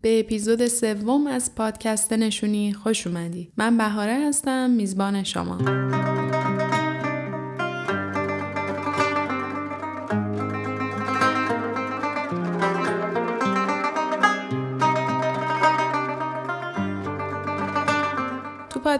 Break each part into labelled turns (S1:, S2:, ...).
S1: به اپیزود سوم از پادکست نشونی خوش اومدی. من بهاره هستم میزبان شما.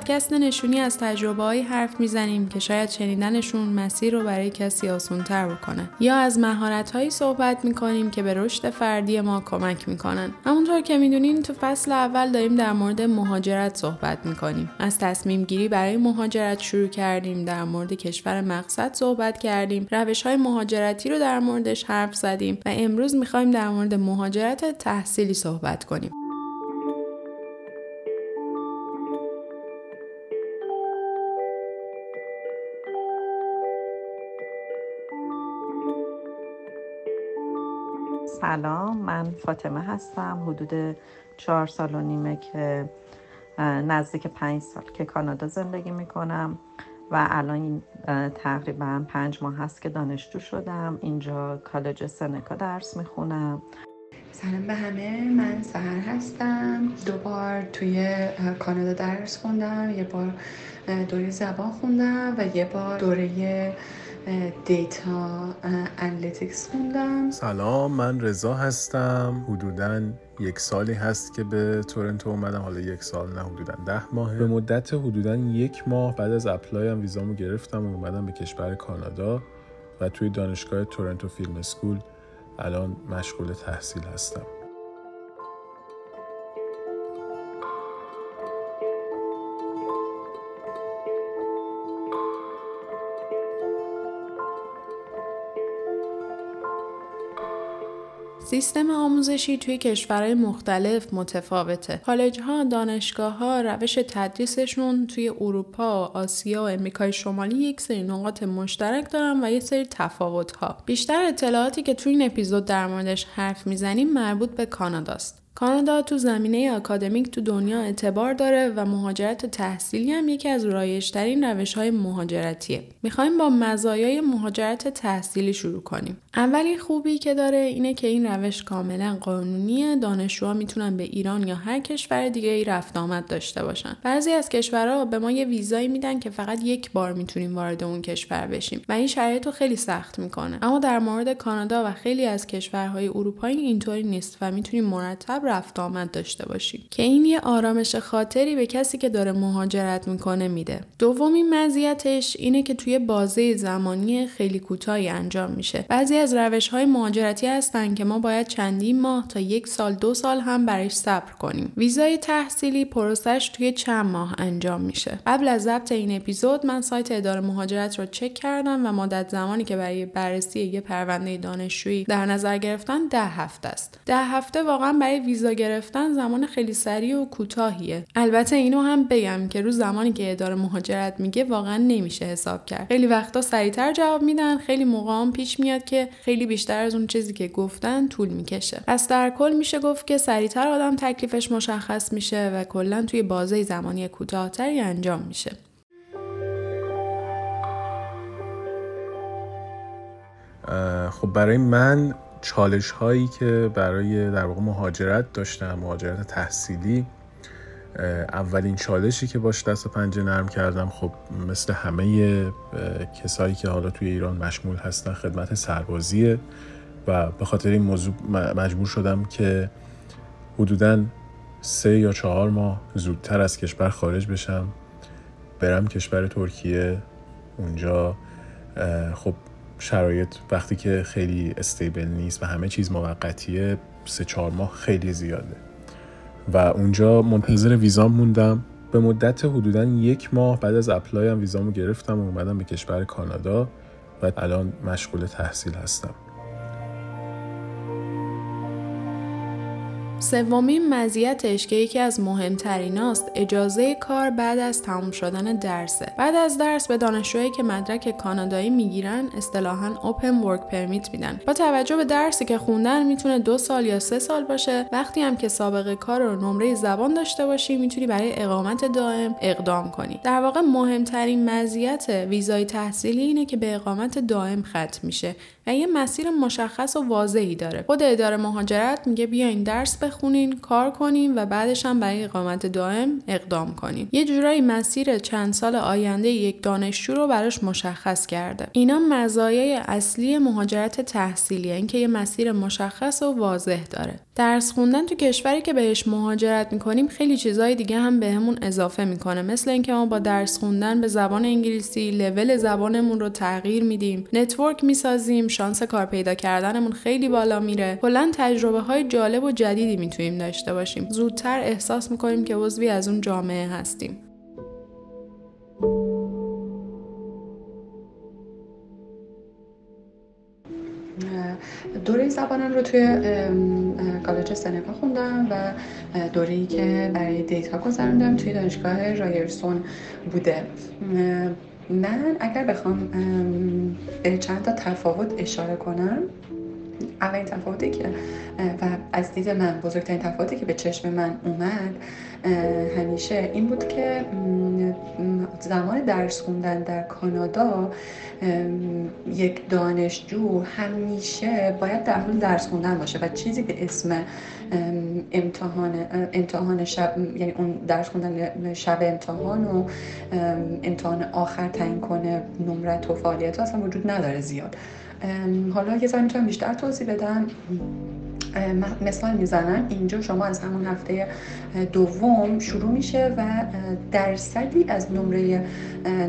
S1: پادکست نشونی از تجربه های حرف می‌زنیم که شاید شنیدنشون مسیر رو برای کسی آسون تر بکنه. یا از مهارت هایی صحبت می‌کنیم که به رشد فردی ما کمک می‌کنن. همونطور که می‌دونین تو فصل اول داریم در مورد مهاجرت صحبت می‌کنیم. از تصمیم گیری برای مهاجرت شروع کردیم در مورد کشور مقصد صحبت کردیم. روش های مهاجرتی رو در موردش حرف زدیم و امروز می‌خوایم در مورد مهاجرت تحصیلی صحبت کنیم.
S2: سلام من فاطمه هستم حدود چهار سال و نیمه که نزدیک پنج سال که کانادا زندگی می‌کنم و الان تقریبا پنج ماه هست که دانشجو شدم. اینجا کالج سنکا درس می‌خونم.
S3: سلام به همه من سحر هستم. دو بار توی کانادا درس خوندم یه بار دوره زبان خوندم و یه بار دوره data analytics خوندم
S4: سلام من رضا هستم. حدودا یک سالی هست که به تورنتو اومدم. حالا یک سال نه حدودا ده ماه به مدت حدودا یک ماه بعد از apply م ویزامو گرفتم و اومدم به کشور کانادا و توی دانشگاه تورنتو فیلم اسکول الان مشغول تحصیل هستم.
S1: سیستم آموزشی توی کشورهای مختلف متفاوته. کالج ها، دانشگاه ها، روش تدریسشون توی اروپا، آسیا و امریکای شمالی یک سری نقاط مشترک دارن و یه سری تفاوت ها. بیشتر اطلاعاتی که توی این اپیزود در موردش حرف می‌زنیم مربوط به کاناداست. کانادا تو زمینه آکادمیک تو دنیا اعتبار داره و مهاجرت تحصیلی هم یکی از رایجترین روش های مهاجرتیه. می‌خوایم با مزایای مهاجرت تحصیلی شروع کنیم. اولین خوبی که داره اینه که این روش کاملا قانونیه. دانشجوها می‌تونن به ایران یا هر کشور دیگه ای رفت آمد داشته باشن. بعضی از کشورها به ما یه ویزایی میدن که فقط یک بار می‌تونیم وارد اون کشور بشیم و این شرایط رو خیلی سخت می‌کنه. اما در مورد کانادا و خیلی از کشورهای اروپایی اینطوری نیست و می‌تونیم مرتب رفت آمد داشته باشیم. که این یه آرامش خاطری به کسی که داره مهاجرت می‌کنه میده. دومین مزیتش اینه که توی بازه زمانی خیلی کوتاهی انجام میشه. بعضی از روش های مهاجرتی هستن که ما باید چندین ماه تا یک سال دو سال هم برش صبر کنیم. ویزای تحصیلی پروسش توی چند ماه انجام میشه. قبل از ضبط این اپیزود من سایت اداره مهاجرت رو چک کردم و مدت زمانی که برای بررسی یه پرونده دانشجویی در نظر گرفتن ده هفته است. ده هفته واقعا برای ویزا گرفتن زمان خیلی سریع و کوتاهیه. البته اینو هم بگم که روز زمانی که اداره مهاجرت میگه واقعا نمیشه حساب کرد. خیلی وقتا سریعتر جواب میدن خیلی موقع هم پیش میاد که خیلی بیشتر از اون چیزی که گفتن طول می‌کشه. پس در کل میشه گفت که سریعتر آدم تکلیفش مشخص میشه و کلا توی بازه زمانی کوتاهتری انجام میشه.
S4: خب برای من چالش هایی که برای در واقع مهاجرت داشتم مهاجرت تحصیلی اولین چالشی که باش دست و پنجه نرم کردم خب مثل همه کسایی که حالا توی ایران مشمول هستن خدمت سربازیه و به خاطر این موضوع مجبور شدم که حدودا سه یا چهار ماه زودتر از کشور خارج بشم برم کشور ترکیه اونجا خب شرایط وقتی که خیلی stable نیست و همه چیز موقتیه سه چهار ماه خیلی زیاده. و اونجا منتظر ویزام موندم. به مدت حدودا یک ماه بعد از apply م ویزامو گرفتم و اومدم به کشور کانادا و الان مشغول تحصیل هستم.
S1: سومین مزیتش که یکی از مهمتریناست اجازه کار بعد از تموم شدن درسه. بعد از درس به دانشجوهایی که مدرک کانادایی می‌گیرن اصطلاحا open work permit میدن. با توجه به درسی که خوندن می‌تونه دو سال یا سه سال باشه. وقتی هم که سابقه کار و نمره زبان داشته باشی می‌تونی برای اقامت دائم اقدام کنی. در واقع مهمترین مزیت ویزای تحصیلی اینه که به اقامت دائم ختم میشه و یه مسیر مشخص و واضحی داره. خود اداره مهاجرت میگه بیاین درس بخونین کار کنین و بعدش هم برای اقامت دائم اقدام کنین. یه جورایی مسیر چند سال آینده یک دانشجو رو براش مشخص کرده. اینا مزایای اصلی مهاجرت تحصیلی اینکه یه مسیر مشخص و واضح داره. درس خوندن تو کشوری که بهش مهاجرت می‌کنیم خیلی چیزای دیگه هم بهمون اضافه می‌کنه. مثل اینکه ما با درس خوندن به زبان انگلیسی لول زبانمون رو تغییر میدیم. network می‌سازیم شانس کار پیدا کردنمون خیلی بالا میره. کلا تجربه های جالب و جدیدی می‌تونیم داشته باشیم. زودتر احساس می‌کنیم که عضوی از اون جامعه هستیم.
S3: دوره زبانم رو توی کالج سنگا خوندم و دوره که برای دیتا گذروندم توی دانشگاه رایرسون بوده. من اگر بخوام به چند تا تفاوت اشاره کنم اولین تفاوتی که و از دید من بزرگترین تفاوتی که به چشم من اومد همیشه این بود که زمان درس خوندن در کانادا یک دانشجو همیشه باید در حال درس خوندن باشه و چیزی به اسم امتحان امتحان شب یعنی اون درس خوندن شب امتحان و امتحان آخر تعیین کنه نمرت و فعالیت اصلا وجود نداره زیاد. حالا یه ذره می‌تونم بیشتر توضیح بدم. مثال می‌زنم. اینجا شما از همون هفته دوم شروع میشه و درصدی از نمره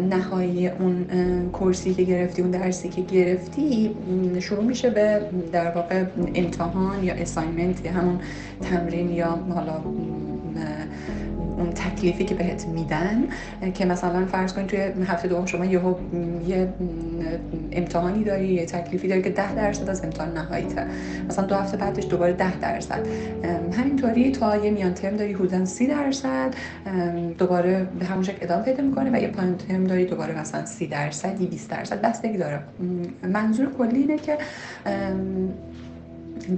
S3: نهایی اون کورسی که گرفتی اون درسی که گرفتی شروع میشه به در واقع امتحان یا اساینمنت یا همون تمرین یا حالا اون تکلیفی که بهت میدن که مثلا فرض کنید توی هفته دوم شما یهو یه امتحانی داری یه تکلیفی داری که ده درصد از امتحان نهاییته مثلا دو هفته بعدش دوباره ده درصد. همینطوری تا یه میان ترم داری حدودا سی درصد دوباره به همون شکل ادامه پیدا می‌کنه و یه پایان ترم داری دوباره مثلا سی درصد 20 درصد. بستگی داره. منظور کلی اینه که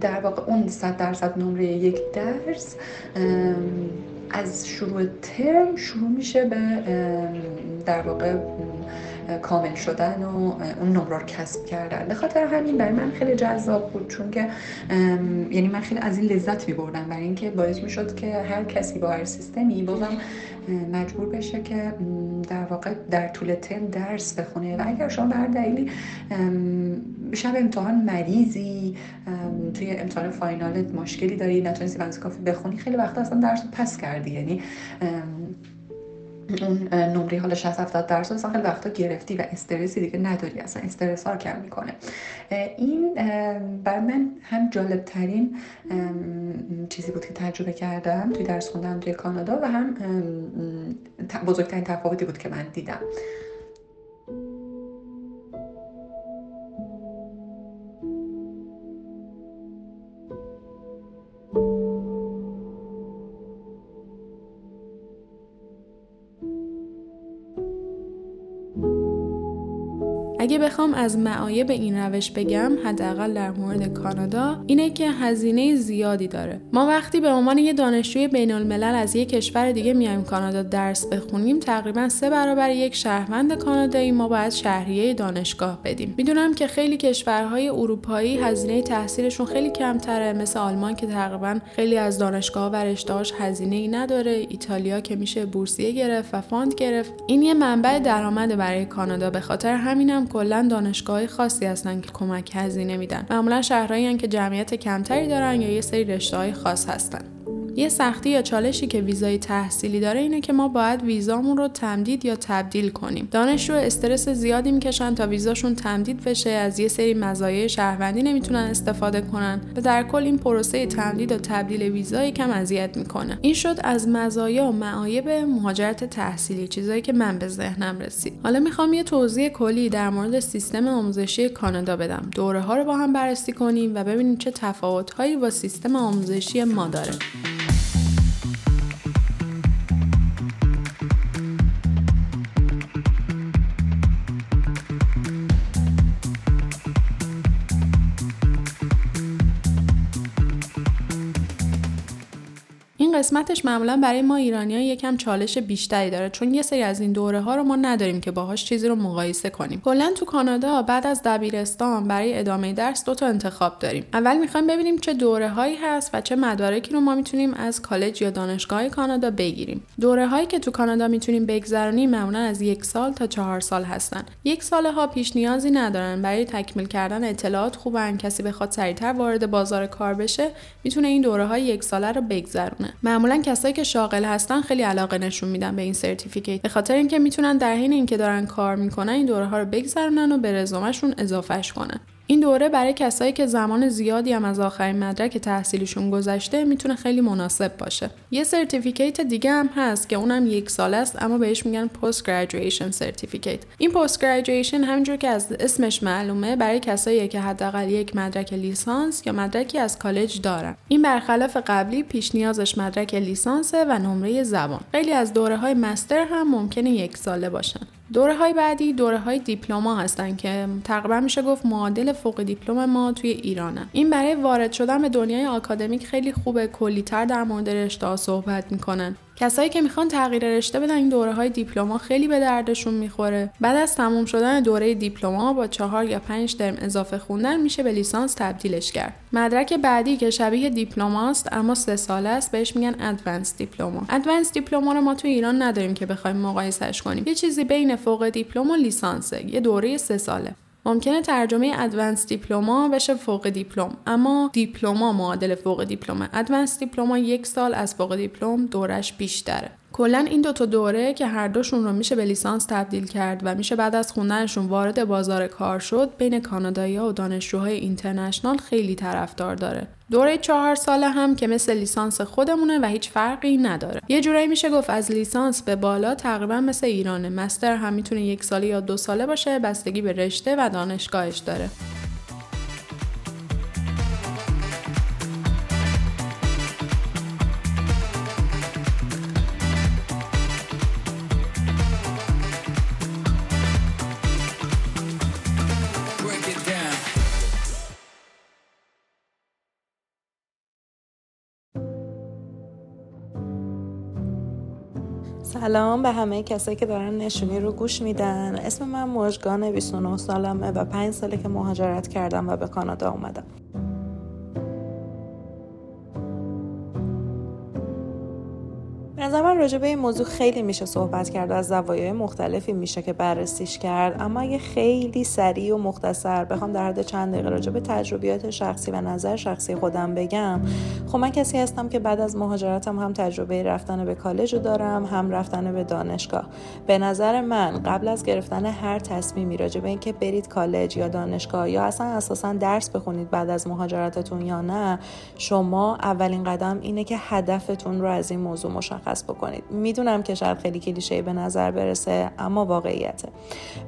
S3: در واقع اون 100 درصد نمره یک درس از شروع ترم شروع میشه به در واقع کامل شدن و اون نمره رو کسب کردن. به خاطر همین برای من خیلی جذاب بود چون که یعنی من خیلی از این لذت می بردم برای اینکه باعث می شد که هر کسی با هر سیستمی بازم مجبور بشه که در واقع در طول ترم درس بخونه. و اگر شما به دلیلی شب امتحان مریضی توی امتحان فاینالت مشکلی داری نتونستی بنز کافی بخونی خیلی وقت اصلا درس پس کردی. یعنی اون نمره حالا 60 70 درصد اصلا خیلی وقتا گرفتی و استرسی دیگه نداری اصلا استرس ها کم می‌کنه. این بر من هم جالب ترین چیزی بود که تجربه کردم توی درس خوندن توی کانادا و هم بزرگترین تفاوتی بود که من دیدم.
S1: اگه بخوام از معایب این روش بگم حداقل در مورد کانادا اینه که هزینه زیادی داره. ما وقتی به عنوان یه دانشجوی بین الملل از یک کشور دیگه میایم کانادا درس بخونیم تقریبا سه برابر یک شهروند کانادایی ما باید شهریه دانشگاه بدیم. می‌دونم که خیلی کشورهای اروپایی هزینه تحصیلشون خیلی کمتره مثل آلمان که تقریبا خیلی از دانشگاه و رشتهاش هزینه ای نداره ایتالیا که میشه بورسیه گرفت و فاند گرفت. این یه منبع درآمد برای کانادا. به خاطر همینم کلا دانشگاه خاصی هستن که کمک هزینه میدن. معمولا شهرهایی که جمعیت کمتری دارن یا یه سری رشته های خاص هستن. یه سختی یا چالشی که ویزای تحصیلی داره اینه که ما باید ویزامون رو تمدید یا تبدیل کنیم. دانشجو استرس زیادی می‌کشن تا ویزاشون تمدید بشه از یه سری مزایای شهروندی نمی‌تونن استفاده کنن و در کل این پروسه تمدید و تبدیل ویزا کم اذیت می‌کنه. این شد از مزایا و معایب مهاجرت تحصیلی چیزایی که من به ذهنم رسید. حالا می‌خوام یه توضیح کلی در مورد سیستم آموزشی کانادا بدم. دوره ها رو با هم بررسی کنیم و ببینیم چه تفاوت هایی با سیستم آموزشی ما داره. قسمتش معمولا برای ما ایرانی ها یکم چالش بیشتری داره چون یه سری از این دوره ها رو ما نداریم که باهاش چیزی رو مقایسه کنیم. کلا تو کانادا بعد از دبیرستان برای ادامه درس دو تا انتخاب داریم. اول می‌خوایم ببینیم چه دوره هایی هست و چه مدارکی رو ما می‌تونیم از کالج یا دانشگاه کانادا بگیریم. دوره هایی که تو کانادا می‌تونیم بگذرونیم معمولا از یک سال تا چهار سال هستن. یک سال ها پیش نیازی ندارن. برای تکمیل کردن اطلاعات خوبن کسی بخواد سریعتر وارد بازار کار بشه می‌تونه این دوره های یک ساله رو بگذرونه. معمولا کسایی که شاغل هستن خیلی علاقه نشون میدن به این certificate. به خاطر اینکه می‌تونن در حین اینکه دارن کار می‌کنن این دوره ها رو بگذرونن و به رزومهشون اضافهش کنن. این دوره برای کسایی که زمان زیادی هم از آخرین مدرک تحصیلیشون گذشته می‌تونه خیلی مناسب باشه. یه certificate دیگه هم هست که اونم یک سال است اما بهش میگن post graduation certificate. این post graduation همینجور که از اسمش معلومه برای کسایی که حداقل یک مدرک لیسانس یا مدرکی از کالج دارن. این برخلاف قبلی پیش نیازش مدرک لیسانسه و نمره زبان. خیلی از دوره های master هم ممکنه یک ساله باشن. دوره های بعدی دوره های دیپلما هستن که تقریبا میشه گفت معادل فوق دیپلم ما توی ایرانه. این برای وارد شدن به دنیای آکادمیک خیلی خوبه کلیتر در مورد رشته صحبت می‌کنن. کسایی که می‌خوان تغییر رشته بدن این دوره های دیپلما خیلی به دردشون می‌خوره. بعد از تموم شدن دوره دیپلما با چهار یا پنج ترم اضافه خوندن میشه به لیسانس تبدیلش کرد. مدرک بعدی که شبیه دیپلماست اما سه ساله است بهش میگن ادوانس دیپلما ادوانس دیپلما رو ما تو ایران نداریم که بخوایم مقایسهش کنیم. یه چیزی بین فوق دیپلم و لیسانسه. یه دوره سه ساله. ممکنه ترجمه ادوانس دیپلما بشه فوق دیپلم. اما دیپلما معادل فوق دیپلمه. ادوانس دیپلما یک سال از فوق دیپلم دورش بیشتره. کلا این دوتا دوره که هر دوشون رو میشه به لیسانس تبدیل کرد و میشه بعد از خوندنشون وارد بازار کار شد بین کانادایی و دانشجوهای اینترنشنال خیلی طرفدار داره. دوره چهار ساله هم که مثل لیسانس خودمونه و هیچ فرقی نداره. یه جورایی میشه گفت از لیسانس به بالا تقریبا مثل ایرانه. مستر هم می‌تونه یک ساله یا دو ساله باشه بستگی به رشته و دانشگاهش داره.
S5: سلام به همه کسایی که دارن نشونی رو گوش میدن. اسم من مژگان 29 سالمه و 5 ساله که مهاجرت کردم و به کانادا اومدم. نظر من راجع به این موضوع خیلی میشه صحبت کرد از زوایای مختلفی میشه که بررسیش کرد. اما اگه خیلی سریع و مختصر بخوام در حد چند دقیقه راجع به تجربیات شخصی و نظر شخصی خودم بگم خب من کسی هستم که بعد از مهاجرتم هم تجربه رفتن به کالج رو دارم هم رفتن به دانشگاه. به نظر من قبل از گرفتن هر تصمیمی راجع به اینکه برید کالج یا دانشگاه یا اصلا اساسا درس بخونید بعد از مهاجرتتون یا نه شما اولین قدم اینه که هدفتون رو از این موضوع مشخص بکنید. می‌دونم که شاید خیلی کلیشه به نظر برسه اما واقعیته.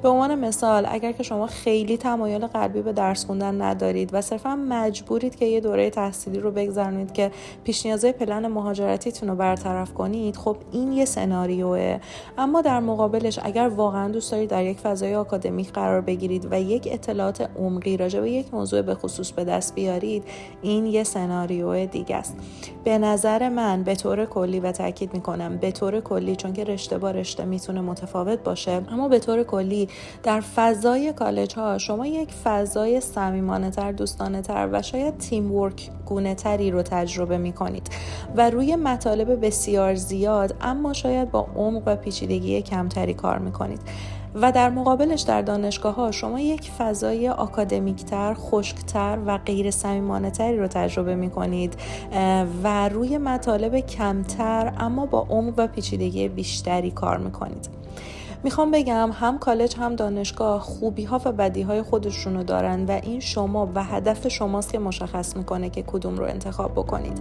S5: به عنوان مثال اگر که شما خیلی تمایل قلبی به درس خوندن ندارید و صرفا مجبورید که یه دوره تحصیلی رو بگذرونید که پیش نیازهای پلن مهاجرتیتون رو برطرف کنید خب این یه سناریوه. اما در مقابلش اگر واقعا دوست دارید در یک فضای آکادمیک قرار بگیرید و یک اطلاعات عمقی راجع به یک موضوع به خصوص به دست بیارید این یه سناریو دیگه است به نظر من به طور کلی و تاکید می‌کنم. به طور کلی چون که رشته با رشته می‌تونه متفاوت باشه. اما به طور کلی در فضای کالج ها شما یک فضای صمیمانه تر دوستانه تر و شاید تیم ورک گونه تری رو تجربه می‌کنید. و روی مطالب بسیار زیاد اما شاید با عمق و پیچیدگی کمتری کار می‌کنید. و در مقابلش در دانشگاه ها شما یک فضای آکادمیکتر، خشکتر و غیر سمیمانه تری رو تجربه می کنید و روی مطالب کمتر اما با عمق و پیچیدگی بیشتری کار می کنید. می‌خوام بگم هم کالج هم دانشگاه خوبی ها و بدی های خودشونو دارن و این شما و هدف شماست که مشخص می‌کنه که کدوم رو انتخاب بکنید.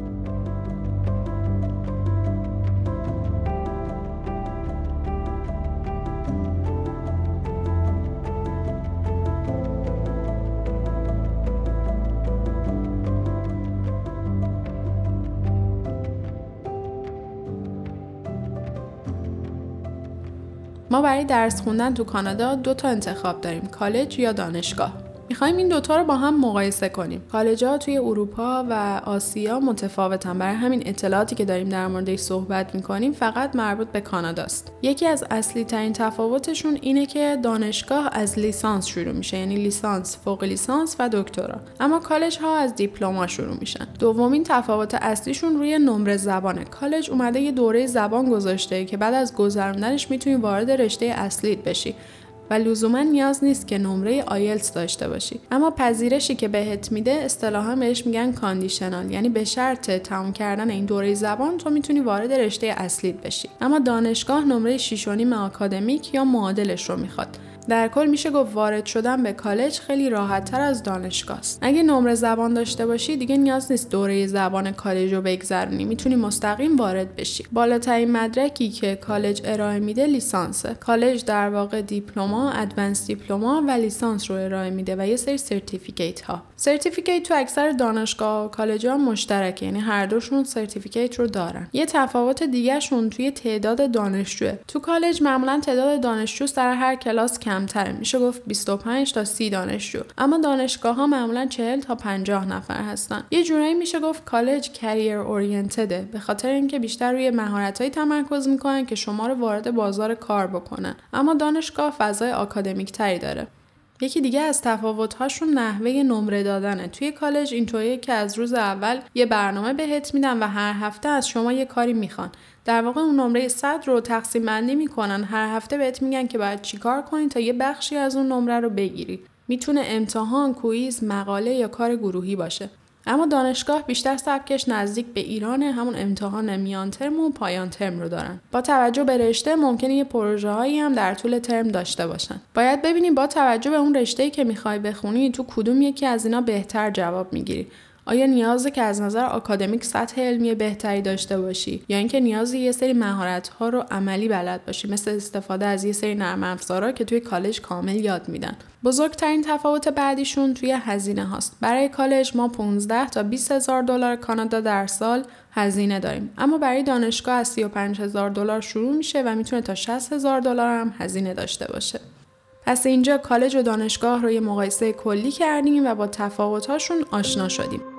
S1: ما برای درس خوندن تو کانادا دو تا انتخاب داریم کالج یا دانشگاه. می‌خوایم این دوتا رو با هم مقایسه کنیم. کالجا توی اروپا و آسیا متفاوتن. برای همین اطلاعاتی که داریم در موردش صحبت می‌کنیم فقط مربوط به کاناداست. یکی از اصلی ترین تفاوتشون اینه که دانشگاه از لیسانس شروع میشه یعنی لیسانس فوق لیسانس و دکترا. اما کالج ها از دیپلم شروع میشن. دومین تفاوت اصلیشون روی نمره زبانه. کالج اومده یه دوره زبان گذاشته که بعد از گذروندنش می‌تونی وارد رشته اصلیت بشی. و لزوما نیاز نیست که نمره آیلتس داشته باشی. اما پذیرشی که بهت میده اصطلاحا بهش میگن conditional. یعنی به شرط تمام کردن این دوره زبان تو می‌تونی وارد رشته اصلیت بشی. اما دانشگاه نمره 6.5 آکادمیک یا معادلش رو می‌خواد. در کل میشه گفت وارد شدن به کالج خیلی راحت تر از دانشگاه است. اگه نمره زبان داشته باشی دیگه نیاز نیست دوره زبان کالج رو بگذرونی. می‌تونی مستقیم وارد بشی. بالاترین مدرکی که کالج ارائه میده لیسانسه. کالج در واقع diploma advanced diploma و لیسانس رو ارائه میده و یه سری certificate ها certificate تو اکثر دانشگاه و کالج ها مشترکه. یعنی هر دوشون certificate رو دارن. یه تفاوت دیگهشون توی تعداد دانشجوه. تو کالج معمولا تعداد دانشجو سر هر کلاس کمتره میشه گفت 25 تا 30 دانشجو. اما دانشگاه ها معمولا 40 تا 50 نفر هستن. یه جورایی میشه گفت کالج کریر اورینتده به خاطر اینکه بیشتر روی مهارتهایی تمرکز می‌کنن که شما رو وارد بازار کار بکنن. اما دانشگاه فضای آکادمیک تری داره. یکی دیگه از تفاوت‌هاشون نحوه نمره دادنه. توی کالج اینطوریه که از روز اول یه برنامه بهت میدن و هر هفته از شما یه کاری می‌خوان. در واقع اون نمره 100 رو تقسیم بندی می‌کنن. هر هفته بهت میگن که باید چیکار کنی تا یه بخشی از اون نمره رو بگیری. می‌تونه امتحان، کویز، مقاله یا کار گروهی باشه. اما دانشگاه بیشتر سبکش نزدیک به ایران همون امتحان میان ترم و پایان ترم رو دارن. با توجه به رشته ممکنه یه پروژه هایی هم در طول ترم داشته باشن. باید ببینیم با توجه به اون رشته که می‌خوای بخونی تو کدوم یکی از اینا بهتر جواب می‌گیری. آیا نیازه که از نظر آکادمیک سطح علمی بهتری داشته باشی؟ یا اینکه نیازی یه سری مهارت ها رو عملی بلد باشی مثل استفاده از یه سری نرم افزارا که توی کالج کامل یاد میدن. بزرگترین تفاوت بعدیشون توی هزینه هاست. برای کالج ما 15 تا 20 هزار دلار کانادا در سال هزینه داریم. اما برای دانشگاه از 35 هزار دلار شروع میشه و می‌تونه تا 60 هزار دلار هم هزینه داشته باشه. پس اینجا کالج و دانشگاه رو یه مقایسه کلی کردیم و با تفاوت‌هاشون آشنا شدیم.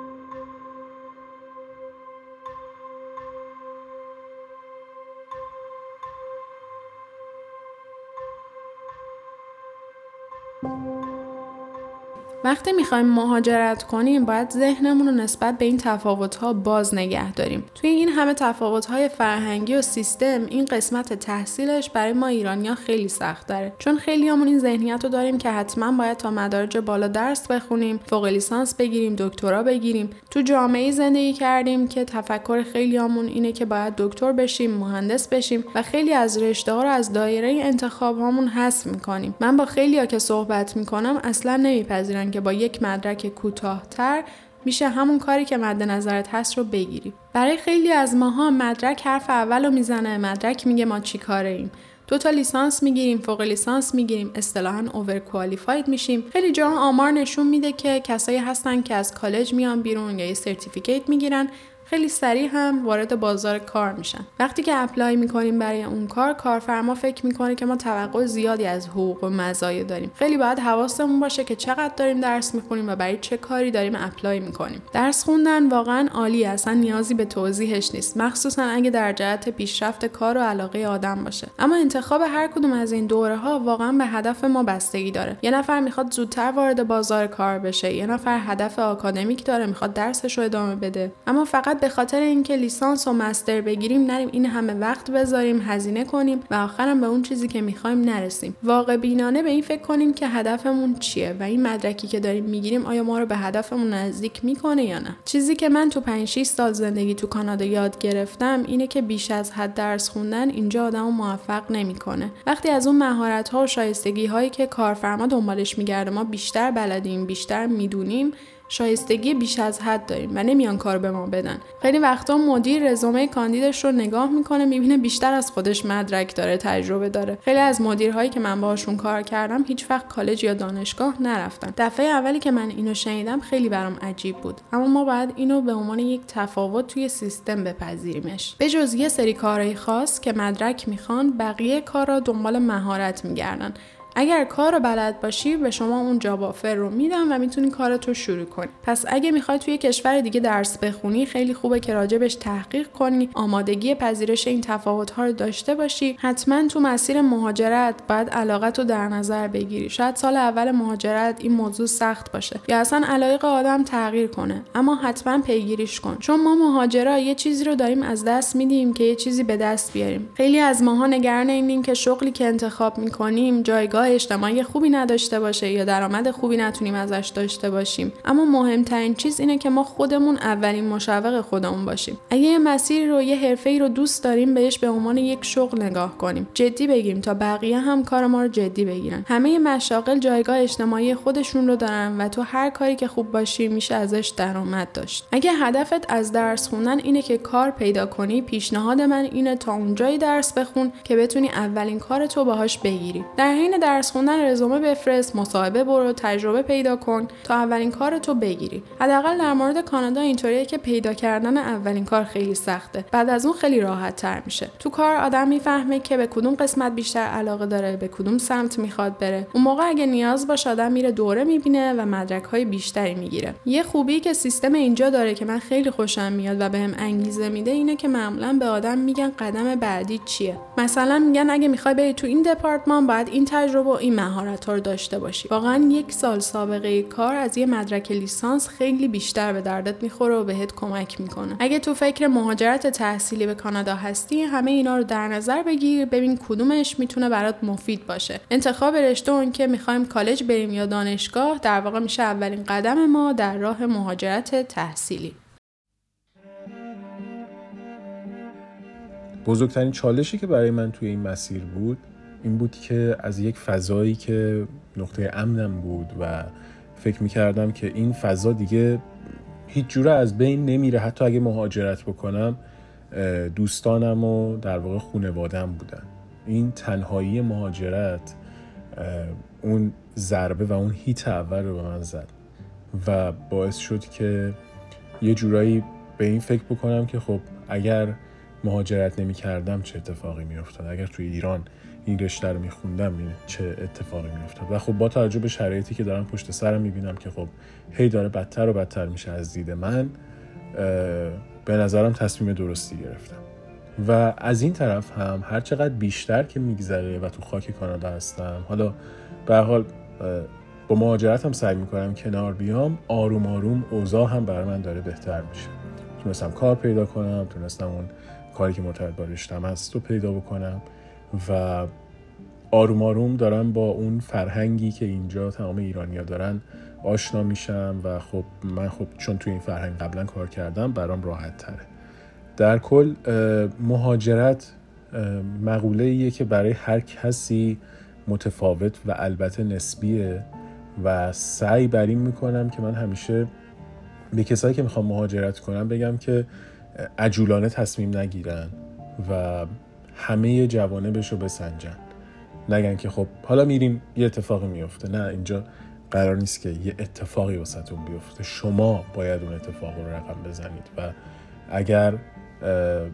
S1: وقتی می‌خوایم مهاجرت کنیم باید ذهنمون رو نسبت به این تفاوت‌ها باز نگه داریم. توی این همه تفاوت‌های فرهنگی و سیستم این قسمت تحصیلش برای ما ایرانیا خیلی سخت داره. چون خیلیامون این ذهنیت رو داریم که حتما باید تا مدارج بالا درس بخونیم فوق لیسانس بگیریم دکترا بگیریم. تو جامعه زندگی کردیم که تفکر خیلیامون اینه که باید دکتر بشیم مهندس بشیم و خیلی از رشته ها رو از دایره انتخاب هامون حذف می‌کنیم. من با خیلیا که صحبت می‌کنم اصلا نمیپذیرن که با یک مدرک کوتاهتر میشه همون کاری که مد نظرت هست رو بگیری. برای خیلی از ماها مدرک حرف اول رو می‌زنه مدرک میگه ما چی کاره ایم دو تا لیسانس می‌گیریم فوق لیسانس می‌گیریم اصطلاحا overqualified میشیم. خیلی جا آمار نشون میده که کسایی هستن که از کالج میان بیرون یا یه certificate می‌گیرن. خیلی سریع هم وارد بازار کار میشن. وقتی که apply می‌کنیم برای اون کار کارفرما فکر می‌کنه که ما توقع زیادی از حقوق و مزایا داریم. خیلی باید حواسمون باشه که چقدر داریم درس می‌خونیم و برای چه کاری داریم apply می‌کنیم. درس خوندن واقعا عالی اصلا نیازی به توضیحش نیست مخصوصا اگه در جهت پیشرفت کار و علاقه آدم باشه. اما انتخاب هر کدوم از این دوره ها واقعا به هدف ما بستگی داره. یه نفر می‌خواد زودتر وارد بازار کار بشه یه نفر هدف آکادمیک داره می‌خواد درسش رو ادامه بده. اما فقط به خاطر اینکه لیسانس و مستر بگیریم نریم این همه وقت بذاریم هزینه کنیم و آخرم به اون چیزی که می‌خوایم نرسیم. واقع بینانه به این فکر کنیم که هدفمون چیه و این مدرکی که داریم می‌گیریم آیا ما رو به هدفمون نزدیک می‌کنه یا نه؟ چیزی که من تو 5 6 سال زندگی تو کانادا یاد گرفتم اینه که بیش از حد درس خوندن اینجا آدمو موفق نمی‌کنه. وقتی از اون مهارت ها و شایستگی هایی که کارفرما دنبالش میگرده ما بیشتر بلدیم بیشتر می‌دونیم شایستگی بیش از حد داریم و نمیان کار به ما بدن. خیلی وقتا مدیر رزومه کاندیدش رو نگاه می‌کنه می‌بینه بیشتر از خودش مدرک داره تجربه داره. خیلی از مدیرهایی که من باهاشون کار کردم هیچ وقت کالج یا دانشگاه نرفتن. دفعه اولی که من اینو شنیدم خیلی برام عجیب بود. اما ما باید اینو به عنوان یک تفاوت توی سیستم بپذیریمش. به جز یه سری کارهای خاص که مدرک می‌خوان بقیه کارا دنبال مهارت میگردن. اگر کار رو بلد باشی به شما اون جاب آفر رو میدن و می‌تونی کارتو شروع کنی. پس اگه می‌خوای توی کشور دیگه درس بخونی خیلی خوبه که راجبش تحقیق کنی آمادگی پذیرش این تفاوت ها رو داشته باشی. حتما تو مسیر مهاجرت باید علاقت رو در نظر بگیری. شاید سال اول مهاجرت این موضوع سخت باشه. یا اصلا علایق آدم تغییر کنه. اما حتما پیگیریش کن. چون ما مهاجرا یه چیزی رو داریم از دست میدیم که یه چیزی به دست بیاریم. خیلی از ماها نگران اینیم که شغلی که انتخاب می‌کنیم جایگاه اجتماعی خوبی نداشته باشه یا درآمد خوبی نتونیم ازش داشته باشیم. اما مهمترین چیز اینه که ما خودمون اولین مشوق خودمون باشیم. اگه یه مسیر رو یه حرفه ای رو دوست داریم بهش به عنوان یک شغل نگاه کنیم. جدی بگیریم تا بقیه هم کار ما رو جدی بگیرن. همه مشاغل جایگاه اجتماعی خودشون رو دارن و تو هر کاری که خوب باشی میشه ازش درآمد داشت. اگه هدفت از درس خوندن اینه که کار پیدا کنی پیشنهاد من اینه تا اونجایی درس بخون که بتونی اولین کار تو باهاش بگیری. در حین درس خوندن رزومه بفرست مصاحبه برو تجربه پیدا کن تا اولین کار تو بگیری. حداقل در مورد کانادا اینطوریه که پیدا کردن اولین کار خیلی سخته. بعد از اون خیلی راحت تر میشه. تو کار آدم می‌فهمه که به کدوم قسمت بیشتر علاقه داره به کدوم سمت می‌خواد بره. اون موقع اگه نیاز باشه آدم میره دوره می‌بینه و مدرک های بیشتری می‌گیره. یه خوبی که سیستم اینجا داره که من خیلی خوشم میاد و بهم انگیزه میده اینه که معمولا به آدم میگن قدم بعدی چیه. مثلا میگن اگه می‌خوای بری تو این دپارتمان باید این تجربه و این مهارت ها رو داشته باشی. واقعا یک سال سابقه کار از یه مدرک لیسانس خیلی بیشتر به دردت می‌خوره و بهت کمک می‌کنه. اگه تو فکر مهاجرت تحصیلی به کانادا هستی همه اینا رو در نظر بگیر ببین کدومش می‌تونه برات مفید باشه. انتخاب رشته اون که می‌خوایم کالج بریم یا دانشگاه در واقع میشه اولین قدم ما در راه مهاجرت تحصیلی.
S4: بزرگترین چالشی که برای من توی این مسیر بود این بود که از یک فضایی که نقطه امنم بود و فکر می‌کردم که این فضا دیگه هیچ جوره از بین نمیره. حتی اگه مهاجرت بکنم دوستانم و در واقع خونوادم بودن. این تنهایی مهاجرت اون ضربه و اون هیت اول رو به من زد و باعث شد که یه جورایی به این فکر بکنم که خب اگر مهاجرت نمی کردم چه اتفاقی می افتاد اگر توی ایران این رشته رو میخوندم چه اتفاقی میافتاد. و خب با توجه به شرایطی که دارم پشت سرم می‌بینم که خب هی داره بدتر و بدتر میشه از دید من به نظرم تصمیم درستی گرفتم. و از این طرف هم هر چقدر بیشتر که میگذره و تو خاک کانادا هستم حالا به حال با مهاجرت هم سعی می‌کنم کنار بیام آروم آروم اوضاع هم برای من داره بهتر میشه. تونستم کار پیدا کنم تونستم اون کاری که مرتبط با رشتم هست رو پیدا بکنم. و آروم آروم دارم با اون فرهنگی که اینجا تمام ایرانیا دارن آشنا میشم و خب من خب چون توی این فرهنگ قبلا کار کردم برام راحت تره. در کل مهاجرت مقوله ایه که برای هر کسی متفاوت و البته نسبیه و سعی بر این می‌کنم که من همیشه به کسایی که می‌خوام مهاجرت کنم بگم که عجولانه تصمیم نگیرن و همه جوانبش رو بسنجن. نگن که خب حالا میریم یه اتفاقی میفته. نه اینجا قرار نیست که یه اتفاقی واسهتون بیفته. شما باید اون اتفاق رو رقم بزنید و اگر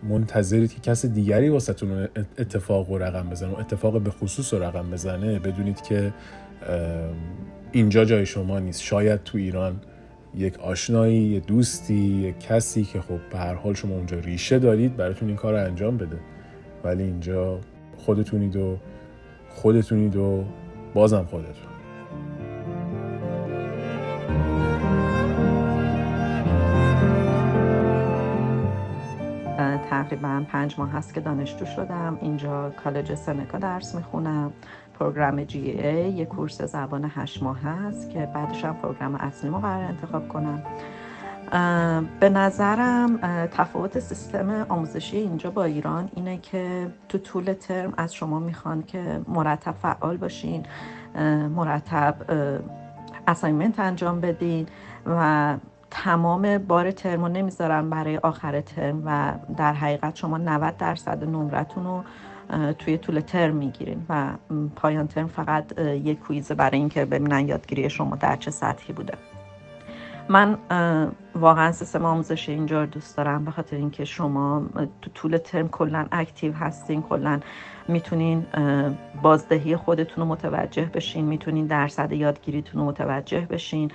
S4: منتظرید که کس دیگری واسهتون اتفاق رو رقم بزنه و اتفاق به خصوص رو رقم بزنه بدونید که اینجا جای شما نیست. شاید تو ایران یک آشنایی یه دوستی یک کسی که خب به هر حال شما اونجا ریشه دارید براتون این کار رو انجام بده. ولی اینجا خودتونید و خودتونید و بازم خودتون.
S2: تقریبا پنج ماه هست که دانشجو شدم. اینجا کالج سنکا درس می‌خونم. program GE یه course زبان هشت ماه هست که بعدش هم program اصلی ما قراره انتخاب کنم. به نظرم تفاوت سیستم آموزشی اینجا با ایران اینه که تو طول ترم از شما می‌خوان که مرتب فعال باشین مرتب assignment انجام بدین و تمام بار ترم رو نمی‌ذارن برای آخر ترم و در حقیقت شما 90 درصد نمرتون رو توی طول ترم می‌گیرین و پایان ترم فقط یک کویزه برای اینکه ببینن یادگیری شما در چه سطحی بوده. من واقعا سیستم آموزشی اینجا رو دوست دارم به خاطر اینکه شما تو طول ترم کلا اکتیو هستین کلا می‌تونین بازدهی خودتون رو متوجه بشین می‌تونین درصد یادگیریتون رو متوجه بشین.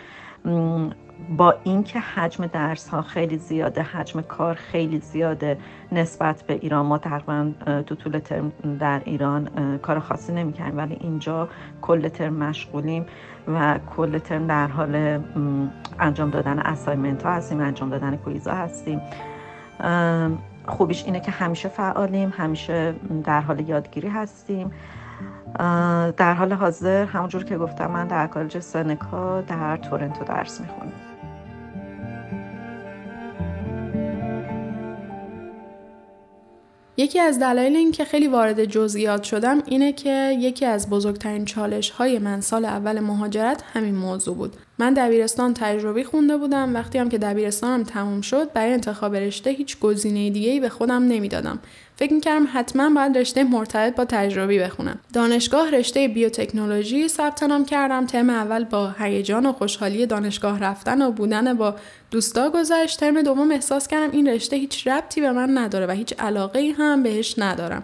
S2: با اینکه حجم درس ها خیلی زیاده حجم کار خیلی زیاده نسبت به ایران. ما تقریبا تو طول ترم در ایران کار خاصی نمی‌کنیم ولی اینجا کل ترم مشغولیم و کل ترم در حال انجام دادن اسایمنت ها هستیم انجام دادن کویزا هستیم. خوبیش اینه که همیشه فعالیم همیشه در حال یادگیری هستیم. در حال حاضر همونجور که گفتم من در کالج سنکا در تورنتو درس می‌خونم.
S1: یکی از دلایل این که خیلی وارد جزئیات شدم اینه که یکی از بزرگترین چالش های من سال اول مهاجرت همین موضوع بود. من دبیرستان تجربی خونده بودم. وقتی هم که دبیرستانم تموم شد برای انتخاب رشته هیچ گزینه دیگه ای به خودم نمی‌دادم. فکر می‌کردم حتما باید رشته مرتبط با تجربی بخونم. دانشگاه رشته بیوتکنولوژی ثبت نام کردم. ترم اول با هیجان و خوشحالی دانشگاه رفتن و بودن با دوستا گذشت ترم دوم احساس کردم این رشته هیچ ربطی به من نداره و هیچ علاقه هم بهش ندارم.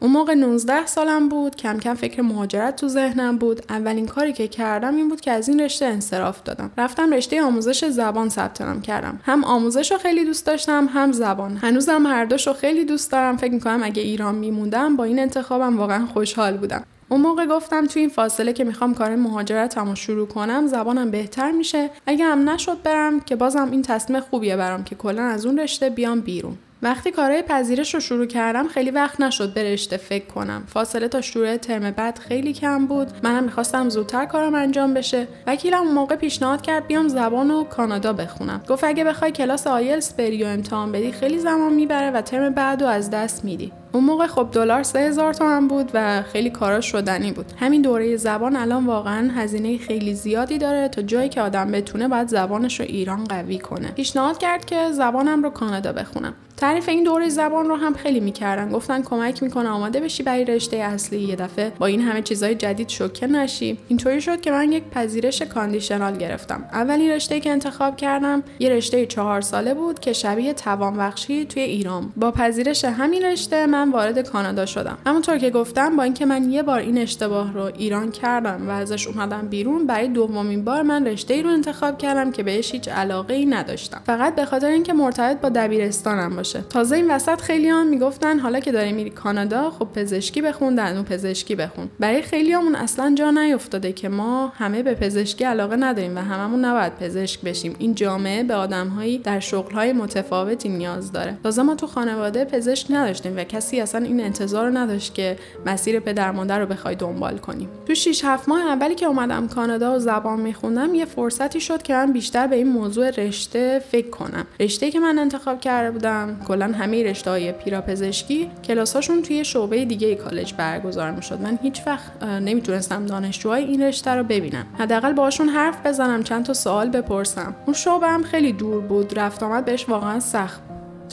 S1: اون موقع 19 سالم بود کم کم فکر مهاجرت تو ذهنم بود. اولین کاری که کردم این بود که از این رشته انصراف دادم. رفتم رشته آموزش زبان ثبت نام کردم. هم آموزش رو خیلی دوست داشتم هم زبان. هنوزم هر دوش رو خیلی دوست دارم. فکر می‌کنم اگه ایران میموندم با این انتخابم واقعا خوشحال بودم. اون موقع گفتم تو این فاصله که می‌خوام کار مهاجرتم رو شروع کنم زبانم بهتر میشه. اگه هم نشد برم که بازم این تصمیم خوبیه برام که کلا از اون رشته بیام بیرون. وقتی کارهای پذیرش رو شروع کردم خیلی وقت نشد به رشته فکر کنم. فاصله تا شروع ترم بعد خیلی کم بود. منم می‌خواستم زودتر کارم انجام بشه. وکیلم اون موقع پیشنهاد کرد بیام زبان و کانادا بخونم. گفت اگه بخوای کلاس آیلس بری و امتحان بدی خیلی زمان می‌بره و ترم بعد و از دست میدی. اون موقع خب دلار سه هزار تومن بود و خیلی کارا شدنی بود. همین دوره زبان الان واقعا هزینه خیلی زیادی داره تا جایی که آدم بتونه باید زبانش رو ایران قوی کنه. پیشنهاد کرد که زبانم رو کانادا بخونم. تعریف این دوره زبان رو هم خیلی می‌کردن. گفتن کمک می‌کنه آماده بشی برای رشته اصلی. یه دفعه با این همه چیزای جدید شوکه نشی. اینطوری شد که من یک پذیرش کاندیشنال گرفتم. اولین رشته که انتخاب کردم یه رشته چهار ساله بود که شبیه توانبخشی توی ایران. با پذیرش همین رشته من وارد کانادا شدم. همونطور که گفتم با اینکه من یه بار این اشتباه رو ایران کردم و ازش اومدم بیرون برای دومین بار من رشته ای رو انتخاب کردم که بهش هیچ علاقه ای نداشتم. فقط به خاطر اینکه مرتبط با دبیرستانم باشه. تازه این وسط خیلیان می‌گفتن حالا که داری میری کانادا خب پزشکی بخون دندون پزشکی بخون. برای خیلیامون اصلا جا نیافتاده که ما همه به پزشکی علاقه نداریم و هممون نباید پزشک بشیم. این جامعه به آدمهایی در شغلهای متفاوتی نیاز داره. تازه ما تو خانواده پزشک نداشتیم و کسی اصلا این انتظار رو نداشت که مسیر پدر مادر رو بخوای دنبال کنیم. تو 6 7 ماه اولی که اومدم کانادا و زبان میخوندم یه فرصتی شد که من بیشتر به این موضوع رشته فکر کنم. رشته که من انتخاب کرده بودم کلا همه رشته های پیراپزشکی کلاساشون توی شعبه دیگه کالج برگزار می‌شد. من هیچ وقت نمی‌تونستم دانشجوهای این رشته رو ببینم. حداقل باشون حرف بزنم چند تا سوال بپرسم. اون شعبه هم خیلی دور بود رفت آمد بهش واقعا سخت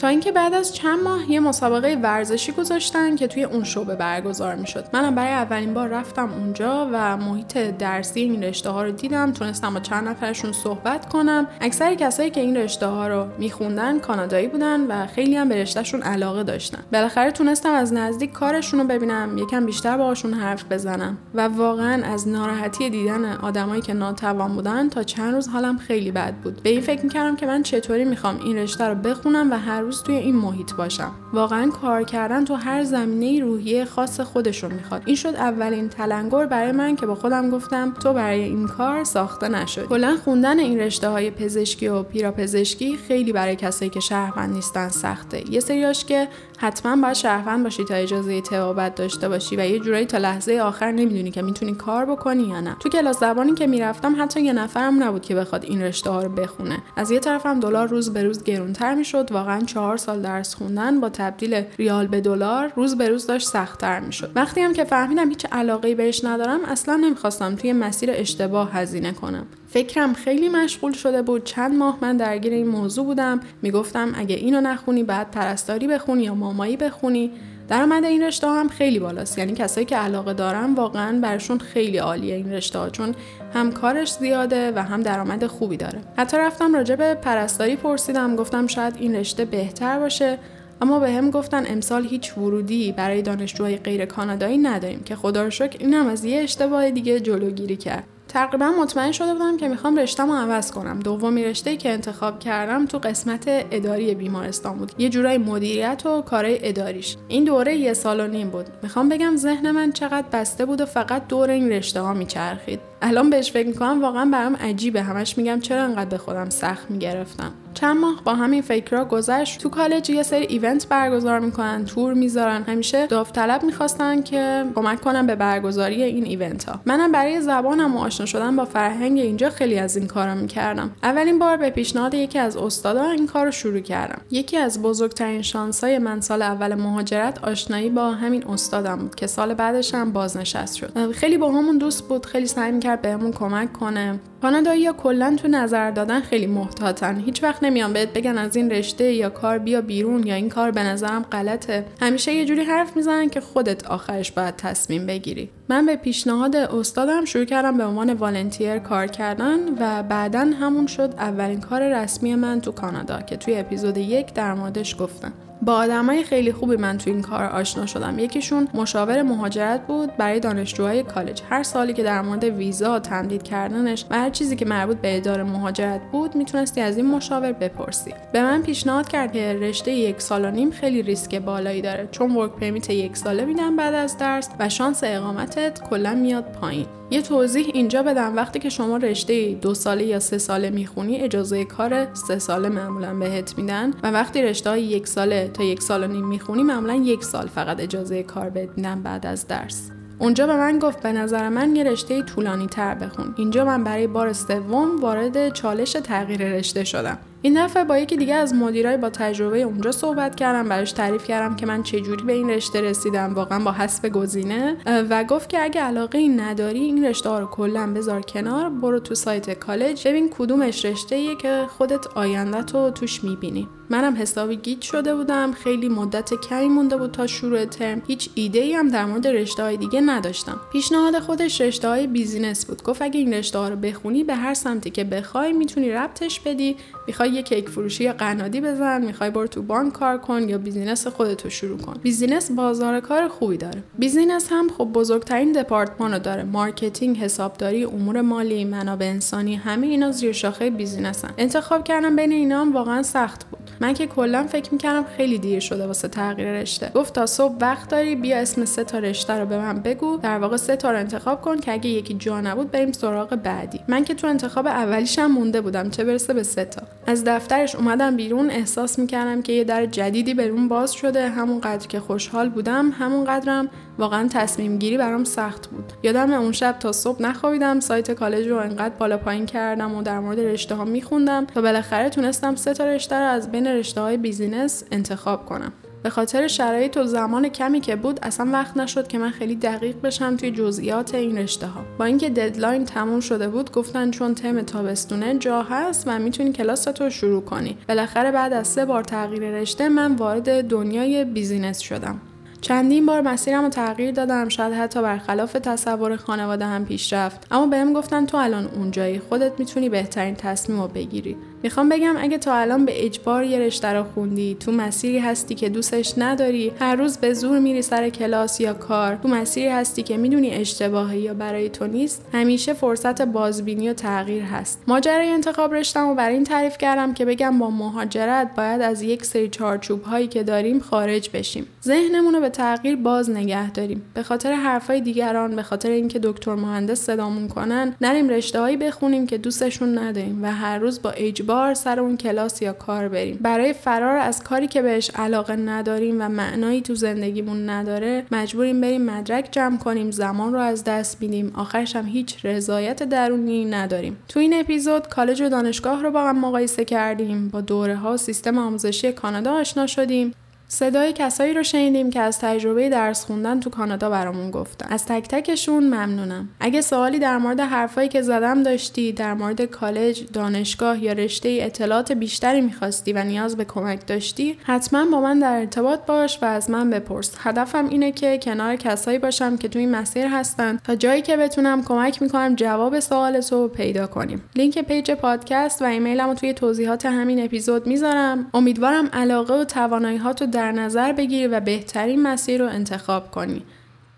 S1: تا اینکه بعد از چند ماه یه مسابقه ورزشی گذاشتن که توی اون شعبه برگزار می‌شد. منم برای اولین بار رفتم اونجا و محیط درسی این رشته ها رو دیدم. تونستم با چند نفرشون صحبت کنم. اکثر کسایی که این رشته ها رو میخوندن کانادایی بودن و خیلی هم به رشتهشون علاقه داشتن. بالاخره تونستم از نزدیک کارشون رو ببینم یکم بیشتر باهاشون حرف بزنم و واقعا از ناراحتی دیدن آدمایی که ناتوان بودن تا چند روز حالم خیلی بد بود. به این فکر می‌کردم که من چطوری می‌خوام این رشته رو بخونم و هر روز توی این محیط باشم. واقعا کار کردن تو هر زمینه روحیه خاص خودش رو می‌خواد. این شد اولین تلنگر برای من که با خودم گفتم تو برای این کار ساخته نشد. کلا خوندن این رشته های پزشکی و پیراپزشکی خیلی برای کسایی که شهروند نیستن سخته. یه سریاش که حتما باید شهروند باشی تا اجازه تبابت داشته باشی و یه جورایی تا لحظه آخر نمی‌دونی که می‌تونی کار بکنی یا نه. تو کلاس زبانی که می‌رفتم حتی یه نفرم نبود که بخواد این رشته ها رو بخونه. از یه طرفم دلار روز به روز گرونتر می‌شد. واقعا چهار سال درس خوندن با تبدیل ریال به دلار روز به روز داشت سختتر می‌شد. وقتی هم که فهمیدم هیچ علاقه بهش ندارم اصلا نمی‌خواستم توی مسیر اشتباه هزینه کنم. فکرم خیلی مشغول شده بود. چند ماه من درگیر این موضوع بودم. می‌گفتم اگه اینو نخونی بعد پرستاری بخونی یا مامایی بخونی. درآمد این رشته هم خیلی بالاست. یعنی کسایی که علاقه دارن واقعا برشون خیلی عالیه این رشته ها چون هم کارش زیاده و هم درآمد خوبی داره. حتی رفتم راجع به پرستاری پرسیدم. گفتم شاید این رشته بهتر باشه. اما به هم گفتن امسال هیچ ورودی برای دانشجوهای غیر کانادایی نداریم که خدا رو شکر اینم از یه اشتباه دیگه جلوگیری کرد. تقریبا مطمئن شده بودم که می‌خوام رشتم رو عوض کنم. دومی رشته که انتخاب کردم تو قسمت اداری بیمارستان بود. یه جورای مدیریت و کارهای اداریش. این دوره یه سال و نیم بود. می‌خوام بگم ذهن من چقدر بسته بود و فقط دور این رشته ها میچرخید. الان بهش فکر می‌کنم واقعا برام عجیبه. همش میگم چرا انقدر به خودم سخت می‌گرفتم. چند ماه با همین فکرها گذشت. تو کالج یه سری ایونت برگزار می‌کنن تور می‌ذارن. همیشه داوطلب می‌خواستن که کمک کنم به برگزاری این ایونت ها منم برای زبانم و آشنا شدن با فرهنگ اینجا خیلی از این کارا می‌کردم. اولین بار به پیشنهاد یکی از استادا این کار رو شروع کردم. یکی از بزرگترین شانسای من سال اول مهاجرت آشنایی با همین استادم بود که سال بعدش هم بازنشست شد. خیلی با همون دوست بود خیلی سعی می‌کرد بهمون کمک کنه. کانادایی یا کلا تو نظر دادن خیلی محتاطن. هیچ وقت نمیان. بهت بگن از این رشته یا کار بیا بیرون یا این کار به نظرم غلطه. همیشه یه جوری حرف می‌زنن که خودت آخرش باید تصمیم بگیری. من به پیشنهاد استادم شروع کردم به عنوان والنتیر کار کردن و بعدا همون شد اولین کار رسمی من تو کانادا که توی اپیزود یک در موردش گفتم. با آدمای خیلی خوبی من تو این کار آشنا شدم. یکیشون مشاور مهاجرت بود برای دانشجوهای کالج. هر سالی که در مورد ویزا تمدید کردنش و هر چیزی که مربوط به اداره مهاجرت بود می‌تونستی از این مشاور بپرسی. به من پیشنهاد کرد که رشته یک سال و نیم خیلی ریسک بالایی داره چون ورک پرمیت یک ساله میدن بعد از درس و شانس اقامتت کلا میاد پایین. یه توضیح اینجا بدم. وقتی که شما رشته دو ساله یا سه ساله می‌خونی اجازه کار سه ساله معمولا بهت میدن و وقتی رشته یک ساله تا یک سال و نیم می‌خونی معمولا یک سال فقط اجازه کار میدن بعد از درس. اونجا به من گفت به نظر من یه رشته طولانی تر بخون. اینجا من برای بار سوم وارد چالش تغییر رشته شدم. این دفعه با یکی دیگه از مدیرای با تجربه اونجا صحبت کردم براش تعریف کردم که من چجوری به این رشته رسیدم واقعا با حسب گزینه و گفت که اگه علاقه ای نداری این رشته ها رو کلا بذار کنار برو تو سایت کالج ببین کدومش رشته که خودت آینده تو توش می‌بینی. منم حسابی گیج شده بودم خیلی مدت کمی مونده بود تا شروع ترم. هیچ ایده ای هم در مورد رشته های دیگه نداشتم. پیشنهاد خودش رشته های business بود. گفت اگه این رشته ها رو بخونی به هر سمتی که بخوای می‌تونی ربطش بدی. می‌خوای یه کیک فروشی قنادی بزن می‌خوای برو تو بانک کار کن یا business خودتو شروع کن. business بازار کار خوبی داره. business هم خب بزرگترین دپارتمان رو داره. marketing حسابداری امور مالی منابع انسانی همه اینا زیر شاخه business ن. انتخاب کردم بین اینا هم واقعا سخت بود. من که کلا فکر می‌کردم خیلی دیر شده واسه تغییر رشته. گفت تا صبح وقت داری بیا اسم سه تا رشته رو به من بگو. در واقع سه تا رو انتخاب کن که اگه یکی جا نبود بریم سراغ بعدی. من که تو انتخاب اولیشم مونده بودم چه برسه به سه تا. دفترش اومدم بیرون احساس می‌کردم که یه در جدیدی به روم باز شده. همون قدر که خوشحال بودم همون قدرم واقعا تصمیم گیری برام سخت بود. یادم اون شب تا صبح نخوابیدم سایت کالج رو انقدر بالا پایین کردم و در مورد رشته ها میخوندم تا بالاخره تونستم سه تا رشته رو از بین رشته های business انتخاب کنم. به خاطر شرایط و زمان کمی که بود اصلا وقت نشد که من خیلی دقیق بشم توی جزئیات این رشته ها با اینکه deadline تموم شده بود گفتن چون ترم تابستونه جا هست و می‌تونی کلاس رو شروع کنی. بالاخره بعد از سه بار تغییر رشته من وارد دنیای business شدم. چندین بار مسیرم رو تغییر دادم شاید حتی برخلاف تصور خانواده هم پیش رفت اما بهم گفتن تو الان اونجایی خودت می‌تونی بهترین تصمیم رو بگیری. می‌خوام بگم اگه تا الان به اجبار یه رشته رو خوندی تو مسیری هستی که دوستش نداری هر روز به زور میری سر کلاس یا کار تو مسیری هستی که می‌دونی اشتباهی یا برای تو نیست همیشه فرصت بازبینی و تغییر هست. ماجرای انتخاب رشتم و برای این تعریف کردم که بگم با مهاجرت باید از یک سری چارچوب هایی که داریم خارج بشیم. ذهنمون رو به تغییر باز نگه داریم. به خاطر حرفای دیگران به خاطر اینکه دکتر مهندس صدامون کنن نریم رشته بخونیم که دوستشون نداریم و هر روز با اجبار بار سر اون کلاس یا کار بریم. برای فرار از کاری که بهش علاقه نداریم و معنایی تو زندگیمون نداره مجبوریم بریم مدرک جمع کنیم زمان رو از دست میدیم. آخرش هم هیچ رضایت درونی نداریم. تو این اپیزود کالج و دانشگاه رو با هم مقایسه کردیم با دوره ها سیستم آموزشی کانادا آشنا شدیم. صدای کسایی رو شنیدیم که از تجربه درس خوندن تو کانادا برامون گفتن. از تک تکشون ممنونم. اگه سوالی در مورد حرفایی که زدم داشتی در مورد کالج دانشگاه یا رشته اطلاعات بیشتری می‌خواستی و نیاز به کمک داشتی حتما با من در ارتباط باش و از من بپرس. هدفم اینه که کنار کسایی باشم که تو این مسیر هستن تا جایی که بتونم کمک می‌کنم جواب سوال تو پیدا کنیم. لینک page پادکست و ایمیلم رو توی توضیحات همین اپیزود می‌ذارم. امیدوارم علاقه و توانایی در نظر بگیری و بهترین مسیر رو انتخاب کنی.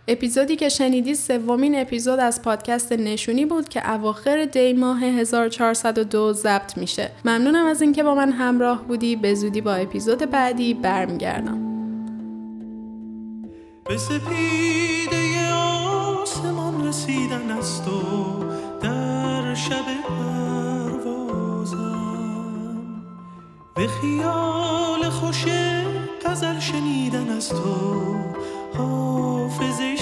S1: اپیزودی که شنیدی سومین اپیزود از پادکست نشونی بود که اواخر دی ماه 1402 ضبط میشه. ممنونم از اینکه با من همراه بودی. به زودی با اپیزود بعدی برمیگردم. به سپیده آسمان رسیدن است و در شب پروازم به خیال خوش غزل شنیدن از تو. حافظه